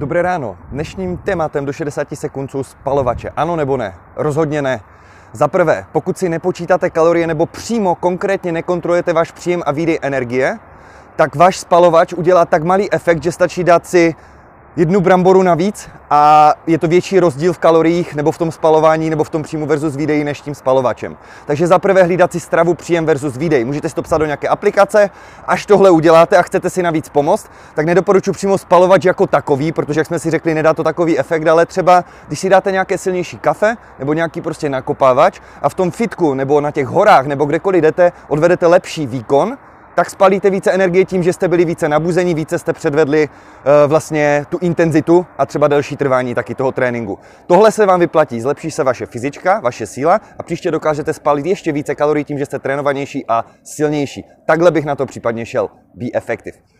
Dobré ráno. Dnešním tématem do 60 sekund jsou spalovače. Ano nebo ne? Rozhodně ne. Za prvé, pokud si nepočítáte kalorie nebo přímo konkrétně nekontrolujete váš příjem a výdej energie, tak váš spalovač udělá tak malý efekt, že stačí dát si jednu bramboru navíc a je to větší rozdíl v kaloriích nebo v tom spalování nebo v tom příjmu versus výdeji než tím spalovačem. Takže za prvé hlídat si stravu příjem versus výdej. Můžete si to psát do nějaké aplikace. Až tohle uděláte a chcete si navíc pomoct, tak nedoporučuji přímo spalovač jako takový, protože jak jsme si řekli, nedá to takový efekt, ale třeba když si dáte nějaké silnější kafe nebo nějaký prostě nakopávač a v tom fitku nebo na těch horách nebo kdekoliv jdete, odvedete lepší výkon, tak spalíte více energie tím, že jste byli více nabuzení, více jste předvedli uh, vlastně tu intenzitu a třeba delší trvání taky toho tréninku. Tohle se vám vyplatí, zlepší se vaše fyzička, vaše síla a příště dokážete spalit ještě více kalorií tím, že jste trénovanější a silnější. Takhle bych na to případně šel. Be effective.